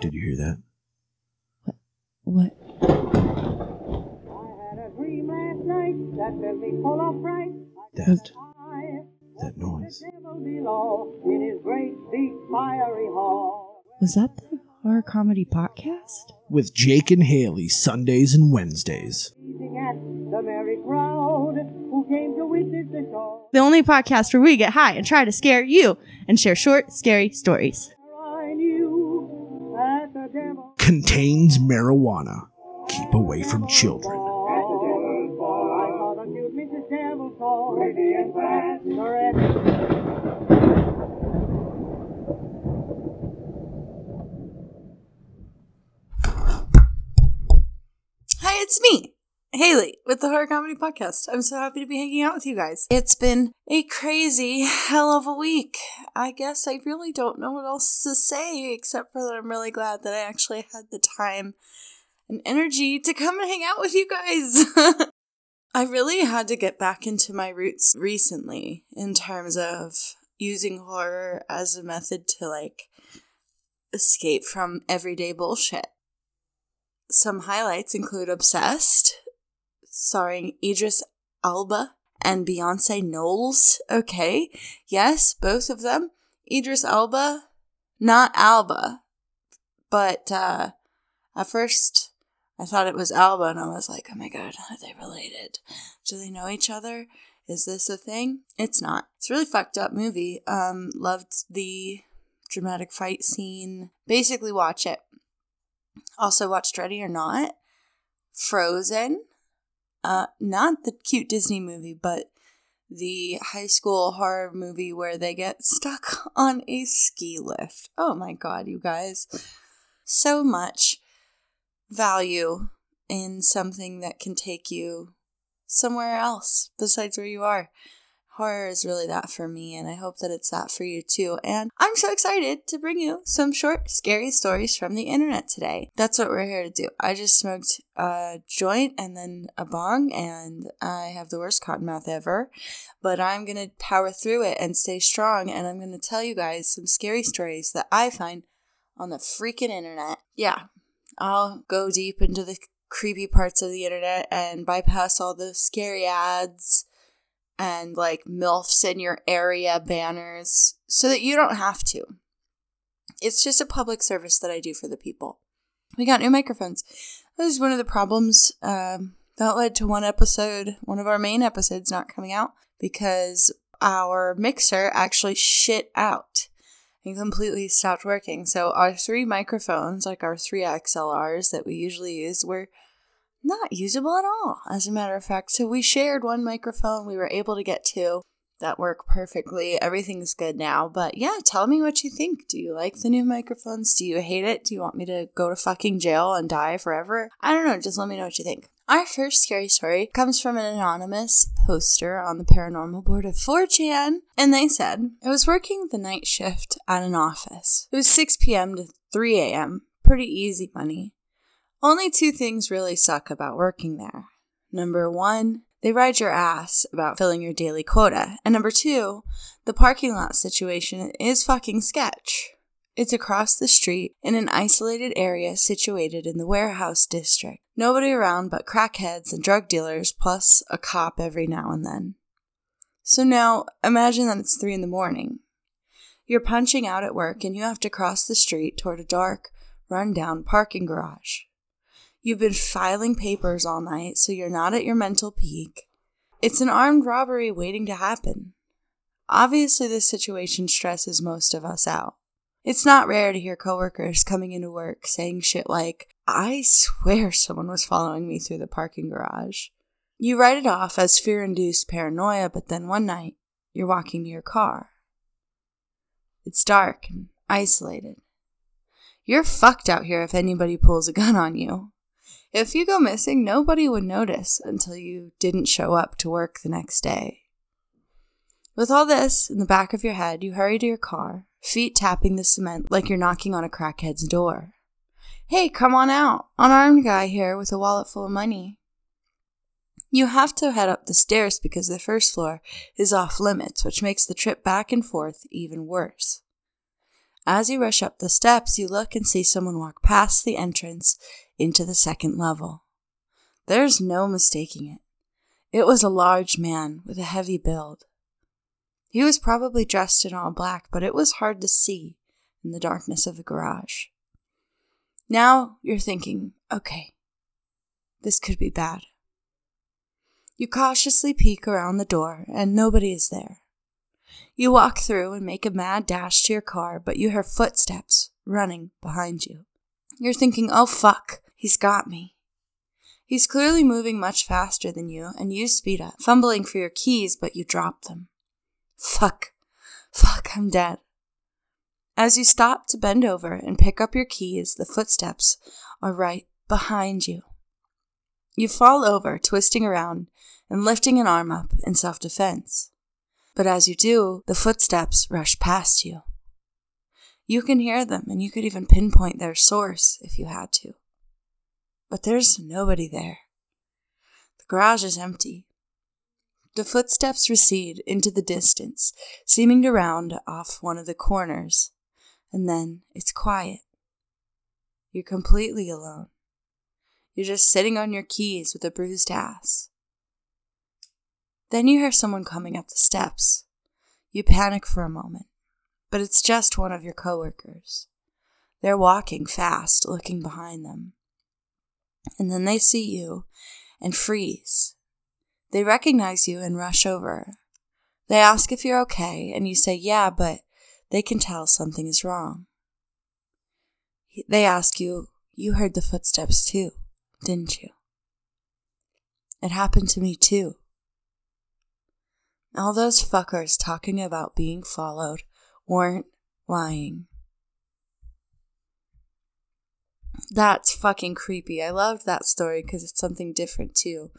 Did you hear that? What? What? That. That noise. Was that the horror comedy podcast? With Jake and Haley, Sundays and Wednesdays. The only podcast where we get high and try to scare you and share short, scary stories. Contains marijuana. Keep away from children. Hi, it's me, Haley, with the Horror Comedy Podcast. I'm so happy to be hanging out with you guys. It's been a crazy hell of a week. I guess I really don't know what else to say except for that I'm really glad that I actually had the time and energy to come and hang out with you guys. I really had to get back into my roots recently in terms of using horror as a method to like escape from everyday bullshit. Some highlights include Obsessed, starring Idris Elba and Beyonce Knowles. Okay, yes, both of them. Idris Elba, not Alba, but uh, at first I thought it was Alba, and I was like, oh my god, are they related? Do they know each other? Is this a thing? It's not. It's a really fucked up movie. Um, loved the dramatic fight scene. Basically, watch it. Also watched Ready or Not, Frozen, uh, not the cute Disney movie, but the high school horror movie where they get stuck on a ski lift. Oh my god, you guys. So much value in something that can take you somewhere else besides where you are. Horror is really that for me, and I hope that it's that for you too. And I'm so excited to bring you some short, scary stories from the internet today. That's what we're here to do. I just smoked a joint and then a bong, and I have the worst cotton mouth ever, but I'm gonna power through it and stay strong, and I'm gonna tell you guys some scary stories that I find on the freaking internet. Yeah, I'll go deep into the creepy parts of the internet and bypass all the scary ads and like MILFs in your area banners so that you don't have to. It's just a public service that I do for the people. We got new microphones. That was one of the problems um, that led to one episode, one of our main episodes not coming out because our mixer actually shit out and completely stopped working. So our three microphones, like our three XLRs that we usually use, were not usable at all, as a matter of fact. So we shared one microphone. We were able to get two that work perfectly. Everything's good now. But yeah, tell me what you think. Do you like the new microphones? Do you hate it? Do you want me to go to fucking jail and die forever? I don't know. Just let me know what you think. Our first scary story comes from an anonymous poster on the paranormal board of 4chan, and they said, I was working the night shift at an office. It was 6 p.m. to 3 a.m. Pretty easy money. Only two things really suck about working there. Number one, they ride your ass about filling your daily quota. And number two, the parking lot situation is fucking sketch. It's across the street in an isolated area situated in the warehouse district. Nobody around but crackheads and drug dealers, plus a cop every now and then. So now imagine that it's three in the morning. You're punching out at work and you have to cross the street toward a dark, run-down parking garage. You've been filing papers all night, so you're not at your mental peak. It's an armed robbery waiting to happen. Obviously, this situation stresses most of us out. It's not rare to hear coworkers coming into work saying shit like, I swear someone was following me through the parking garage. You write it off as fear induced paranoia, but then one night, you're walking to your car. It's dark and isolated. You're fucked out here if anybody pulls a gun on you. If you go missing, nobody would notice until you didn't show up to work the next day. With all this in the back of your head, you hurry to your car, feet tapping the cement like you're knocking on a crackhead's door. Hey, come on out. Unarmed guy here with a wallet full of money. You have to head up the stairs because the first floor is off limits, which makes the trip back and forth even worse. As you rush up the steps, you look and see someone walk past the entrance into the second level. There's no mistaking it. It was a large man with a heavy build. He was probably dressed in all black, but it was hard to see in the darkness of the garage. Now you're thinking, okay, this could be bad. You cautiously peek around the door, and nobody is there. You walk through and make a mad dash to your car, but you hear footsteps running behind you. You're thinking, oh fuck, he's got me. He's clearly moving much faster than you, and you speed up, fumbling for your keys, but you drop them. Fuck. Fuck, I'm dead. As you stop to bend over and pick up your keys, the footsteps are right behind you. You fall over, twisting around and lifting an arm up in self defense. But as you do, the footsteps rush past you. You can hear them and you could even pinpoint their source if you had to. But there's nobody there. The garage is empty. The footsteps recede into the distance, seeming to round off one of the corners, and then it's quiet. You're completely alone. You're just sitting on your keys with a bruised ass. Then you hear someone coming up the steps. You panic for a moment, but it's just one of your coworkers. They're walking fast, looking behind them. And then they see you and freeze. They recognize you and rush over. They ask if you're okay, and you say, yeah, but they can tell something is wrong. They ask you, You heard the footsteps too, didn't you? It happened to me too. All those fuckers talking about being followed weren't lying. That's fucking creepy. I loved that story because it's something different too.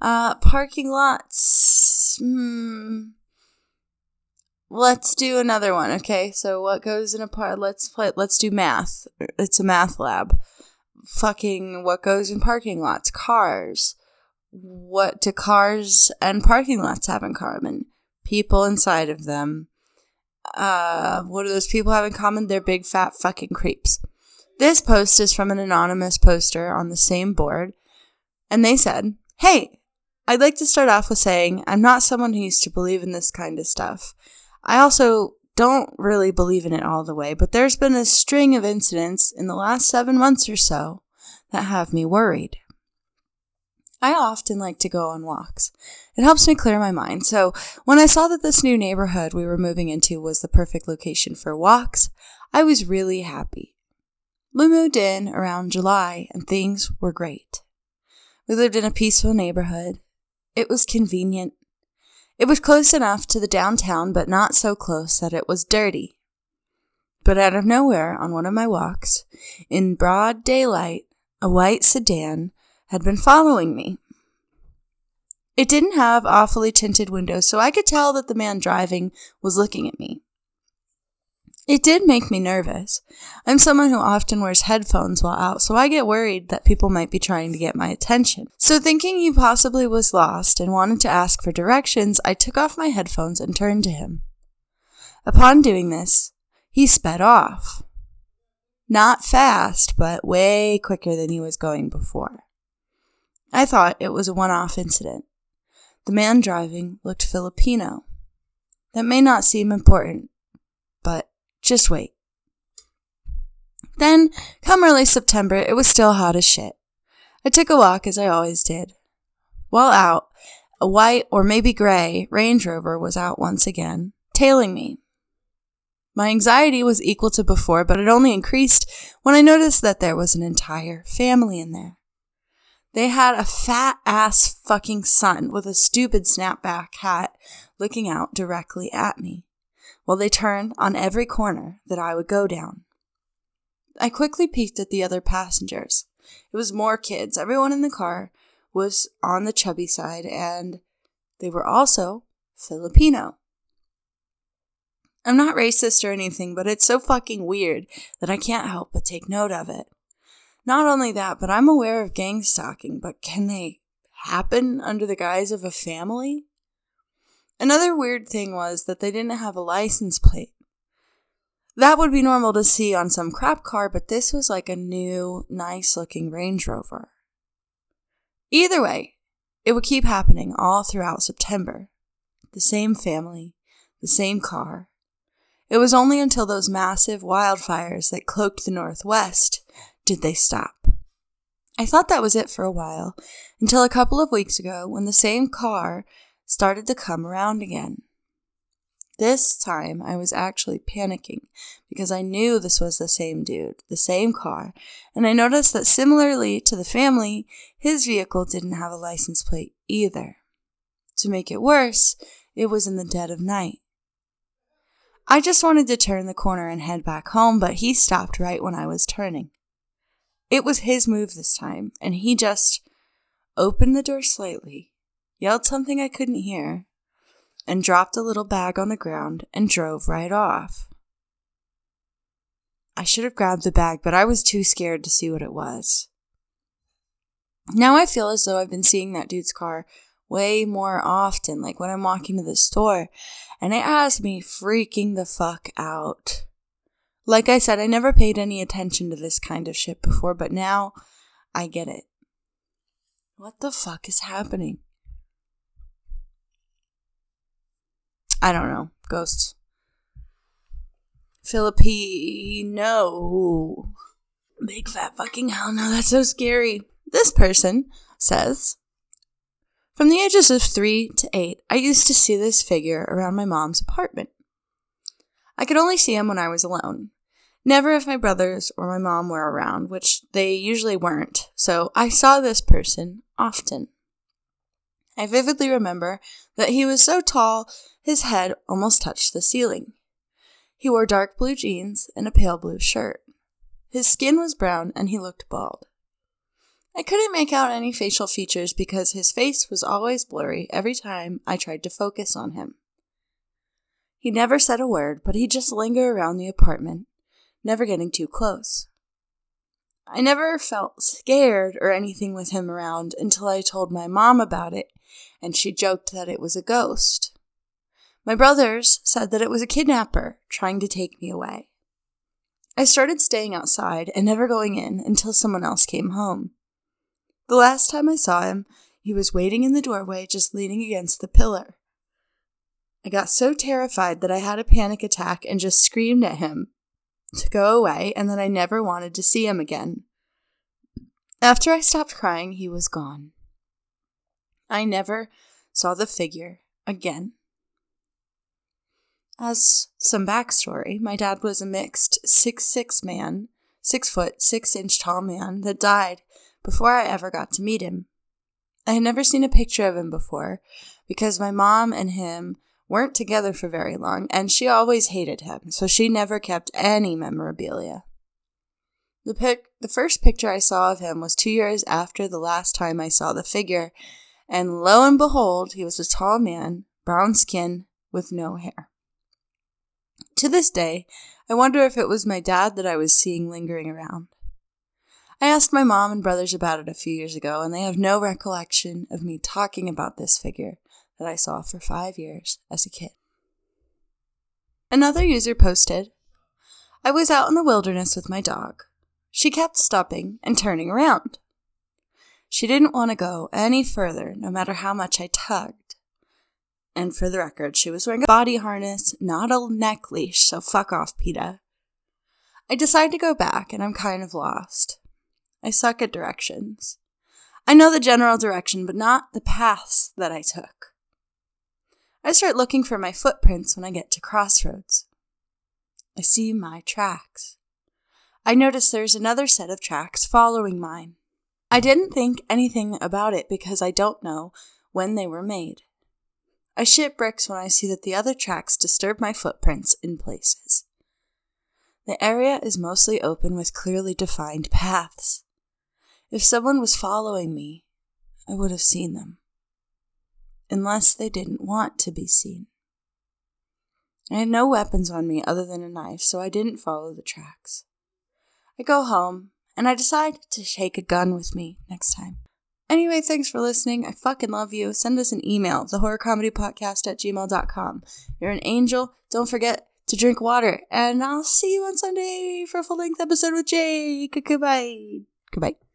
Uh, parking lots. Hmm. Let's do another one, okay? So what goes in a part? Let's play. Let's do math. It's a math lab. Fucking what goes in parking lots? Cars. What do cars and parking lots have in common? People inside of them. Uh, what do those people have in common? They're big fat fucking creeps. This post is from an anonymous poster on the same board, and they said, "Hey, I'd like to start off with saying I'm not someone who used to believe in this kind of stuff." I also don't really believe in it all the way, but there's been a string of incidents in the last seven months or so that have me worried. I often like to go on walks. It helps me clear my mind. So, when I saw that this new neighborhood we were moving into was the perfect location for walks, I was really happy. We moved in around July and things were great. We lived in a peaceful neighborhood. It was convenient it was close enough to the downtown, but not so close that it was dirty. But out of nowhere, on one of my walks, in broad daylight, a white sedan had been following me. It didn't have awfully tinted windows, so I could tell that the man driving was looking at me. It did make me nervous. I'm someone who often wears headphones while out, so I get worried that people might be trying to get my attention. So, thinking he possibly was lost and wanted to ask for directions, I took off my headphones and turned to him. Upon doing this, he sped off. Not fast, but way quicker than he was going before. I thought it was a one off incident. The man driving looked Filipino. That may not seem important, but just wait. Then, come early September, it was still hot as shit. I took a walk as I always did. While out, a white or maybe gray Range Rover was out once again, tailing me. My anxiety was equal to before, but it only increased when I noticed that there was an entire family in there. They had a fat ass fucking son with a stupid snapback hat looking out directly at me while they turned on every corner that I would go down. I quickly peeked at the other passengers. It was more kids. Everyone in the car was on the chubby side, and they were also Filipino. I'm not racist or anything, but it's so fucking weird that I can't help but take note of it. Not only that, but I'm aware of gang stalking, but can they happen under the guise of a family? Another weird thing was that they didn't have a license plate. That would be normal to see on some crap car, but this was like a new, nice looking Range Rover. Either way, it would keep happening all throughout September. The same family, the same car. It was only until those massive wildfires that cloaked the Northwest did they stop. I thought that was it for a while, until a couple of weeks ago when the same car started to come around again. This time I was actually panicking because I knew this was the same dude, the same car, and I noticed that similarly to the family, his vehicle didn't have a license plate either. To make it worse, it was in the dead of night. I just wanted to turn the corner and head back home, but he stopped right when I was turning. It was his move this time, and he just opened the door slightly, yelled something I couldn't hear, and dropped a little bag on the ground and drove right off. I should have grabbed the bag, but I was too scared to see what it was. Now I feel as though I've been seeing that dude's car way more often, like when I'm walking to the store, and it has me freaking the fuck out. Like I said, I never paid any attention to this kind of shit before, but now I get it. What the fuck is happening? I don't know. Ghosts. Filipino. Big fat fucking hell no, that's so scary. This person says From the ages of three to eight, I used to see this figure around my mom's apartment. I could only see him when I was alone. Never if my brothers or my mom were around, which they usually weren't, so I saw this person often. I vividly remember that he was so tall his head almost touched the ceiling. He wore dark blue jeans and a pale blue shirt. His skin was brown and he looked bald. I couldn't make out any facial features because his face was always blurry every time I tried to focus on him. He never said a word, but he'd just linger around the apartment, never getting too close. I never felt scared or anything with him around until I told my mom about it, and she joked that it was a ghost. My brothers said that it was a kidnapper trying to take me away. I started staying outside and never going in until someone else came home. The last time I saw him, he was waiting in the doorway just leaning against the pillar. I got so terrified that I had a panic attack and just screamed at him to go away and that I never wanted to see him again. After I stopped crying, he was gone. I never saw the figure again. As some backstory, my dad was a mixed six six man, six foot, six inch tall man that died before I ever got to meet him. I had never seen a picture of him before because my mom and him weren't together for very long, and she always hated him, so she never kept any memorabilia. The pic- the first picture I saw of him was two years after the last time I saw the figure, and lo and behold, he was a tall man, brown skin, with no hair. To this day, I wonder if it was my dad that I was seeing lingering around. I asked my mom and brothers about it a few years ago, and they have no recollection of me talking about this figure, that I saw for five years as a kid. Another user posted I was out in the wilderness with my dog. She kept stopping and turning around. She didn't want to go any further, no matter how much I tugged. And for the record, she was wearing a body harness, not a neck leash, so fuck off, PETA. I decide to go back, and I'm kind of lost. I suck at directions. I know the general direction, but not the paths that I took. I start looking for my footprints when I get to crossroads. I see my tracks. I notice there's another set of tracks following mine. I didn't think anything about it because I don't know when they were made. I shit bricks when I see that the other tracks disturb my footprints in places. The area is mostly open with clearly defined paths. If someone was following me, I would have seen them unless they didn't want to be seen. I had no weapons on me other than a knife, so I didn't follow the tracks. I go home, and I decide to take a gun with me next time. Anyway, thanks for listening. I fucking love you. Send us an email, thehorrorcomedypodcast at gmail.com. You're an angel. Don't forget to drink water. And I'll see you on Sunday for a full length episode with Jake. Goodbye. Goodbye.